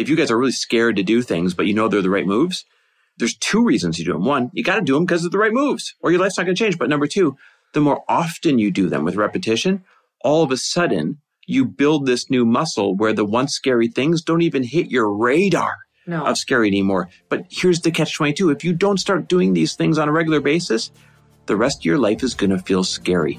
if you guys are really scared to do things, but you know they're the right moves, there's two reasons you do them. One, you got to do them because they're the right moves or your life's not going to change. But number two, the more often you do them with repetition, all of a sudden you build this new muscle where the once scary things don't even hit your radar No. of scary anymore. But here's the catch 22. If you don't start doing these things on a regular basis, the rest of your life is going to feel scary.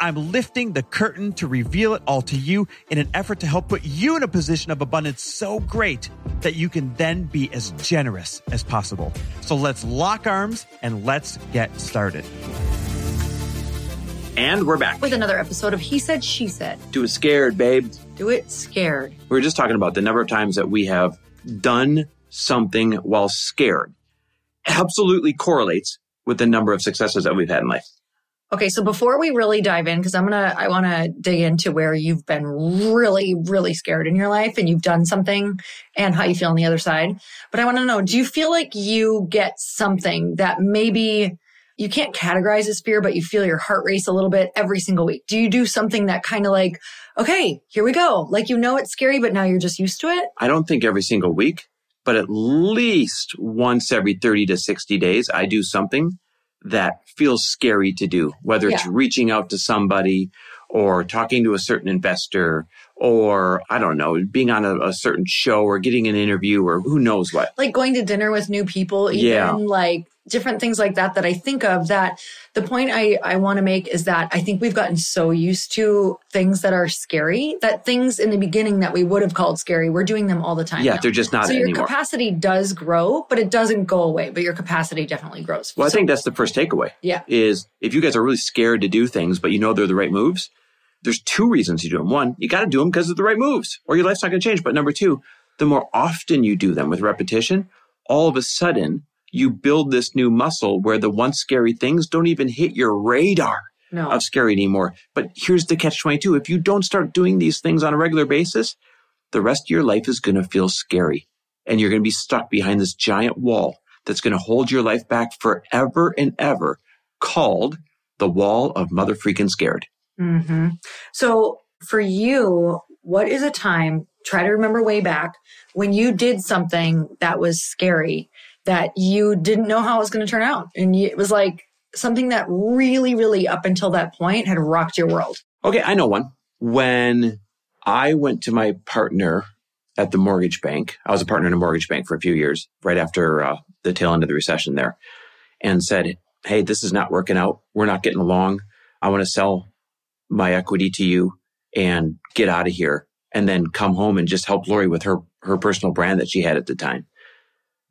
I'm lifting the curtain to reveal it all to you in an effort to help put you in a position of abundance so great that you can then be as generous as possible. So let's lock arms and let's get started. And we're back. With another episode of He Said, She Said. Do it scared, babe. Do it scared. We were just talking about the number of times that we have done something while scared. Absolutely correlates with the number of successes that we've had in life. Okay, so before we really dive in, because I'm gonna, I want to dig into where you've been really, really scared in your life and you've done something and how you feel on the other side. But I want to know, do you feel like you get something that maybe you can't categorize as fear, but you feel your heart race a little bit every single week? Do you do something that kind of like, okay, here we go. Like, you know, it's scary, but now you're just used to it. I don't think every single week, but at least once every 30 to 60 days, I do something that feels scary to do, whether it's reaching out to somebody or talking to a certain investor or I don't know, being on a, a certain show or getting an interview or who knows what. like going to dinner with new people, even Yeah. like different things like that that I think of that the point I, I want to make is that I think we've gotten so used to things that are scary that things in the beginning that we would have called scary, we're doing them all the time. Yeah, now. they're just not so your anymore. capacity does grow, but it doesn't go away, but your capacity definitely grows. Well, I think that's the first takeaway. Yeah. Is if you guys are really scared to do things, but you know they're the right moves, there's two reasons you do them. One, you got to do them because they're the right moves or your life's not going to change. But number two, the more often you do them with repetition, all of a sudden you build this new muscle where the once scary things don't even hit your radar no. of scary anymore. But here's the catch 22. If you don't start doing these things on a regular basis, the rest of your life is going to feel scary and you're going to be stuck behind this giant wall that's going to hold your life back forever and ever called the wall of mother freaking scared. hmm So for you, what is a time, try to remember way back when you did something that was scary that you didn't know how it was going to turn out. And it was like something that really, really up until that point had rocked your world. Okay. I know one. When I went to my partner at the mortgage bank, I was a partner in a mortgage bank for a few years right after uh, the tail end of the recession there and said, Hey, this is not working out. We're not getting along. I want to sell my equity to you and get out of here and then come home and just help Lori with her, her personal brand that she had at the time.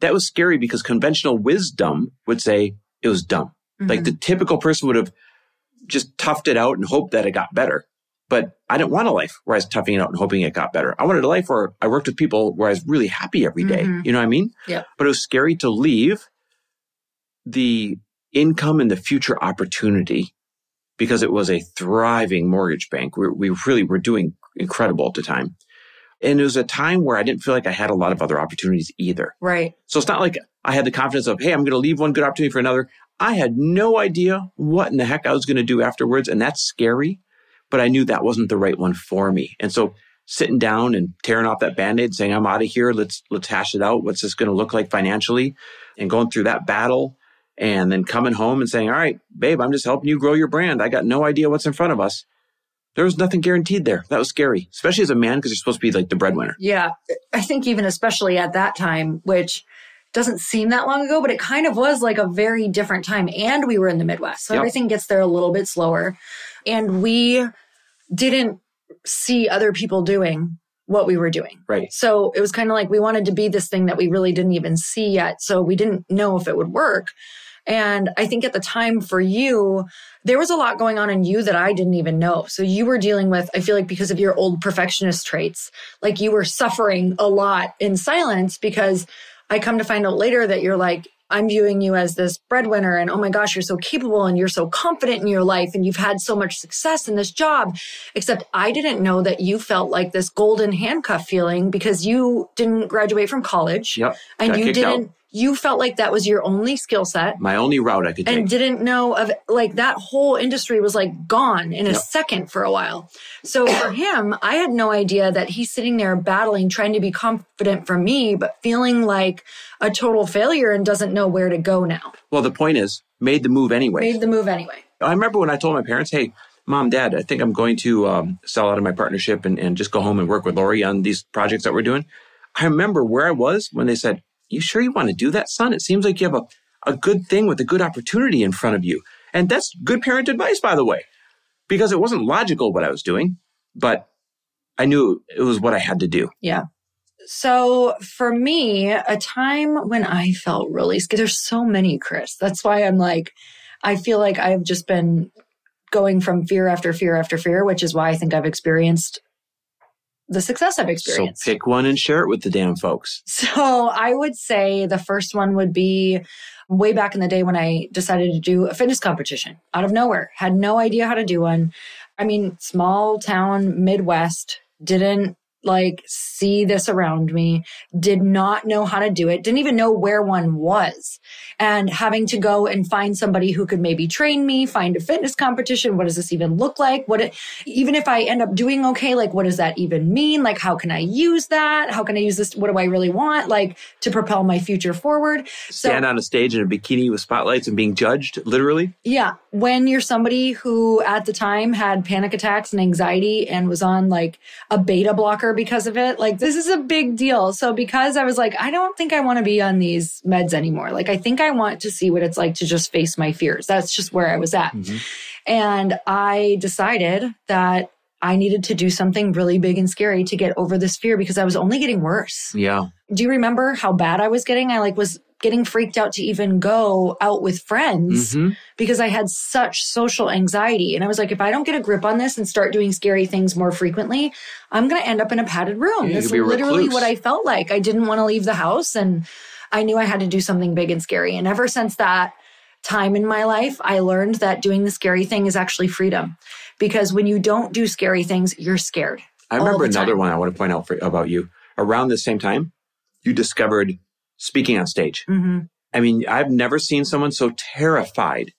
That was scary because conventional wisdom would say it was dumb. Like the typical person would have just toughed it out and hoped that it got better. But I didn't want a life where I was toughing it out and hoping it got better. I wanted a life where I worked with people where I was really happy every day. Mhm. You know what I mean? Yep. But it was scary to leave the income and the future opportunity because it was a thriving mortgage bank. We, we really were doing incredible at the time. And it was a time where I didn't feel like I had a lot of other opportunities either. Right. So it's not like I had the confidence of, hey, I'm going to leave one good opportunity for another. I had no idea what in the heck I was going to do afterwards. And that's scary, but I knew that wasn't the right one for me. And so sitting down and tearing off that band-aid saying, I'm out of here. Let's, let's hash it out. What's this going to look like financially and going through that battle and then coming home and saying, all right, babe, I'm just helping you grow your brand. I got no idea what's in front of us. There was nothing guaranteed there. That was scary, especially as a man, because you're supposed to be like the breadwinner. Yeah. I think even especially at that time, which doesn't seem that long ago, but it kind of was like a very different time. And we were in the Midwest. So Yep. everything gets there a little bit slower. And we didn't see other people doing what we were doing. Right. So it was kind of like we wanted to be this thing that we really didn't even see yet. So we didn't know if it would work. And I think at the time for you, there was a lot going on in you that I didn't even know. So you were dealing with, I feel like because of your old perfectionist traits, like you were suffering a lot in silence because I come to find out later that you're like, I'm viewing you as this breadwinner and oh my gosh, you're so capable and you're so confident in your life and you've had so much success in this job. Except I didn't know that you felt like this golden handcuff feeling because you didn't graduate from college. Yep. And Got you didn't, out. You felt like that was your only skill set My only route I could take. and didn't know of like that whole industry was like gone in a Yep. second for a while. So for him, I had no idea that he's sitting there battling, trying to be confident for me, but feeling like a total failure and doesn't know where to go now. well, the point is, made the move anyway. Made the move anyway. I remember when I told my parents, hey, mom, dad, I think I'm going to um, sell out of my partnership and, and just go home and work with Lori on these projects that we're doing. I remember where I was when they said, you sure you want to do that, son? It seems like you have a, a good thing with a good opportunity in front of you. And that's good parent advice, by the way, because it wasn't logical what I was doing, but I knew it was what I had to do. Yeah. So for me, a time when I felt really scared, there's so many, Chris. That's why I'm like, I feel like I've just been going from fear after fear after fear, which is why I think I've experienced the success I've experienced. So pick one and share it with the damn folks. So I would say the first one would be way back in the day when I decided to do a fitness competition out of nowhere. Had no idea how to do one. I mean, small town, Midwest, didn't like see this around me, did not know how to do it, didn't even know where one was. And having to go and find somebody who could maybe train me, find a fitness competition. What does this even look like? What, it, even if I end up doing okay, like, what does that even mean? Like, how can I use that? How can I use this? What do I really want? Like to propel my future forward. So- Stand on a stage in a bikini with spotlights and being judged, literally. Yeah. When you're somebody who at the time had panic attacks and anxiety and was on like a beta blocker because of it, like this is a big deal. So because I was like, I don't think I want to be on these meds anymore. Like I think I want to see what it's like to just face my fears. That's just where I was at. Mm-hmm. And I decided that I needed to do something really big and scary to get over this fear because I was only getting worse Yeah. do you remember how bad I was getting? I like was getting freaked out to even go out with friends Mhm. because I had such social anxiety. And I was like, if I don't get a grip on this and start doing scary things more frequently, I'm going to end up in a padded room. Yeah, That's you'll be a literally what I felt like. I didn't want to leave the house and I knew I had to do something big and scary. And ever since that time in my life, I learned that doing the scary thing is actually freedom. Because when you don't do scary things, you're scared. I remember another one I want to point out for, about you. Around the same time, you discovered speaking on stage. hmm I mean, I've never seen someone so terrified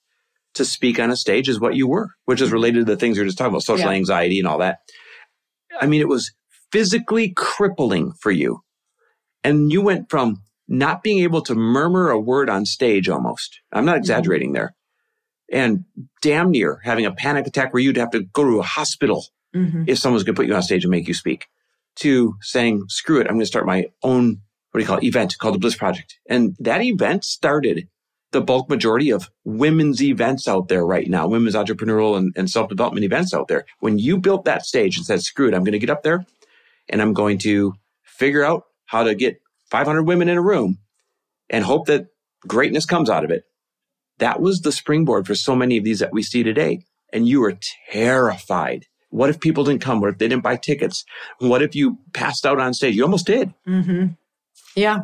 to speak on a stage as what you were, which is related to the things you're just talking about, social Yeah. anxiety and all that. I mean, it was physically crippling for you. And you went from not being able to murmur a word on stage almost. I'm not exaggerating there. And damn near having a panic attack where you'd have to go to a hospital hmm if someone's going to put you on stage and make you speak to saying, screw it, I'm going to start my own, what do you call it, event called the Bliss Project. And that event started the bulk majority of women's events out there right now, women's entrepreneurial and, and self-development events out there. When you built that stage and said, screw it, I'm going to get up there and I'm going to figure out how to get 500 women in a room and hope that greatness comes out of it. That was the springboard for so many of these that we see today. And you were terrified. What if people didn't come? What if they didn't buy tickets? What if you passed out on stage? You almost did. hmm Yeah.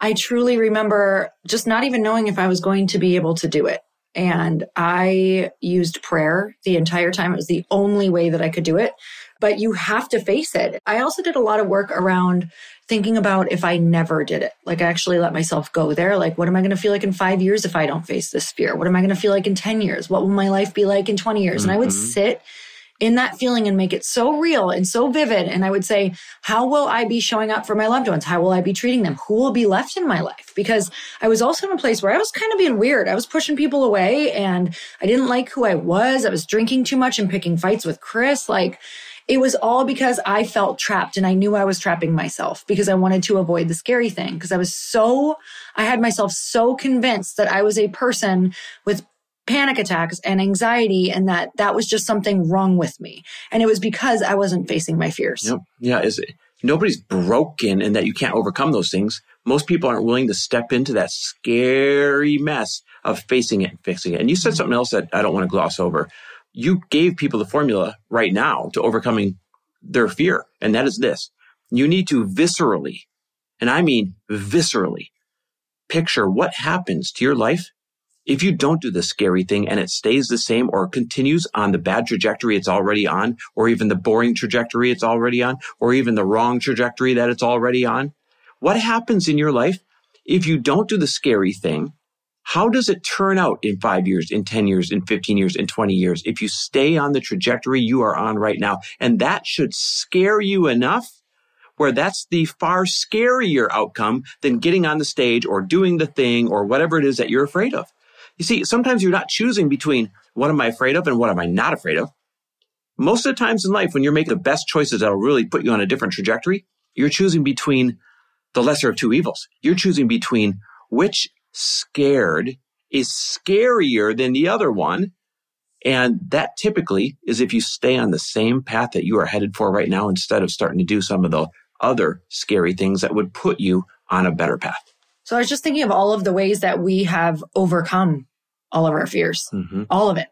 I truly remember just not even knowing if I was going to be able to do it. And I used prayer the entire time. It was the only way that I could do it. But you have to face it. I also did a lot of work around thinking about if I never did it. Like I actually let myself go there. Like, what am I going to feel like in five years if I don't face this fear? What am I going to feel like in 10 years? What will my life be like in 20 years? And I would Mhm. sit in that feeling and make it so real and so vivid. And I would say, how will I be showing up for my loved ones? How will I be treating them? Who will be left in my life? Because I was also in a place where I was kind of being weird. I was pushing people away and I didn't like who I was. I was drinking too much and picking fights with Chris. Like, it was all because I felt trapped and I knew I was trapping myself because I wanted to avoid the scary thing. Because I was so, I had myself so convinced that I was a person with panic attacks and anxiety and that that was just something wrong with me. And it was because I wasn't facing my fears. Yep. Yeah. Is it, nobody's broken and that you can't overcome those things. Most people aren't willing to step into that scary mess of facing it and fixing it. And you said mm-hmm. something else that I don't want to gloss over. You gave people the formula right now to overcoming their fear. And that is this. You need to viscerally, and I mean viscerally, picture what happens to your life if you don't do the scary thing and it stays the same or continues on the bad trajectory it's already on, or even the boring trajectory it's already on, or even the wrong trajectory that it's already on, what happens in your life if you don't do the scary thing? How does it turn out in five years, in 10 years, in 15 years, in 20 years if you stay on the trajectory you are on right now? And that should scare you enough where that's the far scarier outcome than getting on the stage or doing the thing or whatever it is that you're afraid of. You see, sometimes you're not choosing between what am I afraid of and what am I not afraid of. Most of the times in life, when you're making the best choices that'll really put you on a different trajectory, you're choosing between the lesser of two evils. You're choosing between which scared is scarier than the other one. And that typically is if you stay on the same path that you are headed for right now, instead of starting to do some of the other scary things that would put you on a better path. So I was just thinking of all of the ways that we have overcome all of our fears, mm-hmm. all of it.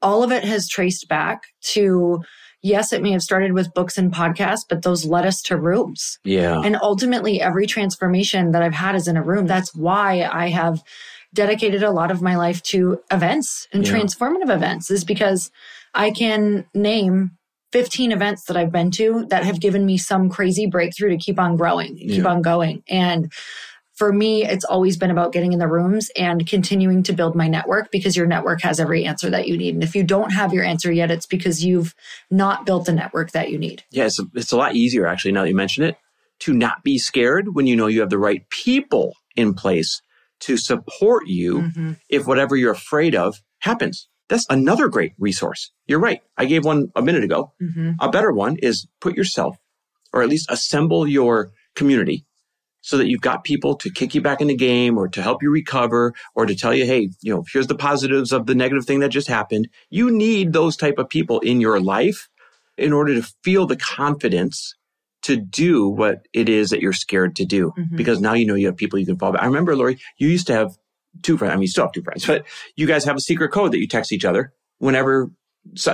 All of it has traced back to, yes, it may have started with books and podcasts, but those led us to rooms. Yeah. And ultimately, every transformation that I've had is in a room. That's why I have dedicated a lot of my life to events and yeah. transformative events, is because I can name 15 events that I've been to that have given me some crazy breakthrough to keep on growing, keep yeah. on going. And for me, it's always been about getting in the rooms and continuing to build my network because your network has every answer that you need. And if you don't have your answer yet, it's because you've not built the network that you need. Yeah, it's a, it's a lot easier actually now that you mention it to not be scared when you know you have the right people in place to support you mm-hmm. if whatever you're afraid of happens. That's another great resource. You're right. I gave one a minute ago. Mm-hmm. A better one is put yourself or at least assemble your community so that you've got people to kick you back in the game or to help you recover or to tell you, hey, you know, here's the positives of the negative thing that just happened. You need those type of people in your life in order to feel the confidence to do what it is that you're scared to do. Mm-hmm. Because now you know you have people you can fall back. I remember, Lori, you used to have two friends. I mean, you still have two friends, but you guys have a secret code that you text each other whenever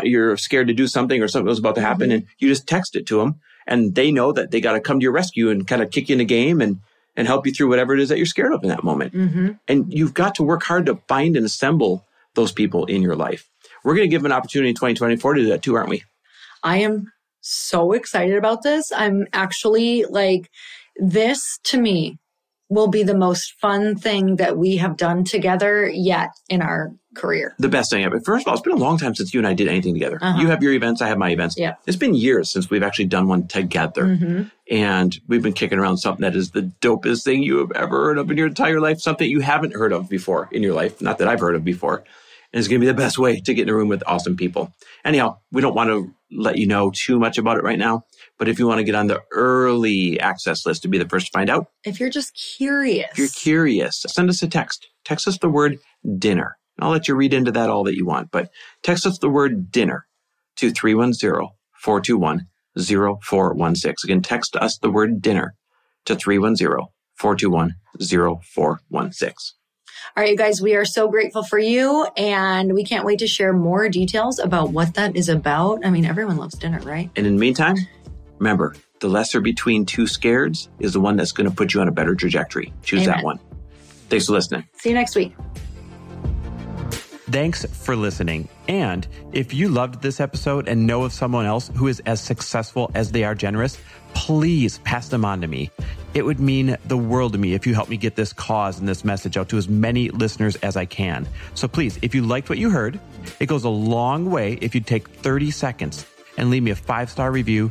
you're scared to do something or something was about to happen mm-hmm. and you just text it to them and they know that they got to come to your rescue and kind of kick you in the game and and help you through whatever it is that you're scared of in that moment. Mm-hmm. And you've got to work hard to find and assemble those people in your life. We're going to give them an opportunity in 2024 to do that too, aren't we? I am so excited about this. I'm actually like, this to me will be the most fun thing that we have done together yet in our career. The best thing ever. First of all, it's been a long time since you and I did anything together. Uh-huh. You have your events, I have my events. Yeah. It's been years since we've actually done one together. Mm-hmm. And we've been kicking around something that is the dopest thing you have ever heard of in your entire life, something you haven't heard of before in your life, not that I've heard of before. And it's going to be the best way to get in a room with awesome people. Anyhow, we don't want to let you know too much about it right now. But if you want to get on the early access list to be the first to find out, if you're just curious, if you're curious, send us a text. Text us the word dinner. I'll let you read into that all that you want, but text us the word dinner to 310 421 0416. Again, text us the word dinner to 310 421 0416. All right, you guys, we are so grateful for you and we can't wait to share more details about what that is about. I mean, everyone loves dinner, right? And in the meantime, remember, the lesser between two scareds is the one that's going to put you on a better trajectory. Choose Amen. that one. Thanks for listening. See you next week. Thanks for listening. And if you loved this episode and know of someone else who is as successful as they are generous, please pass them on to me. It would mean the world to me if you help me get this cause and this message out to as many listeners as I can. So please, if you liked what you heard, it goes a long way if you take 30 seconds and leave me a five star review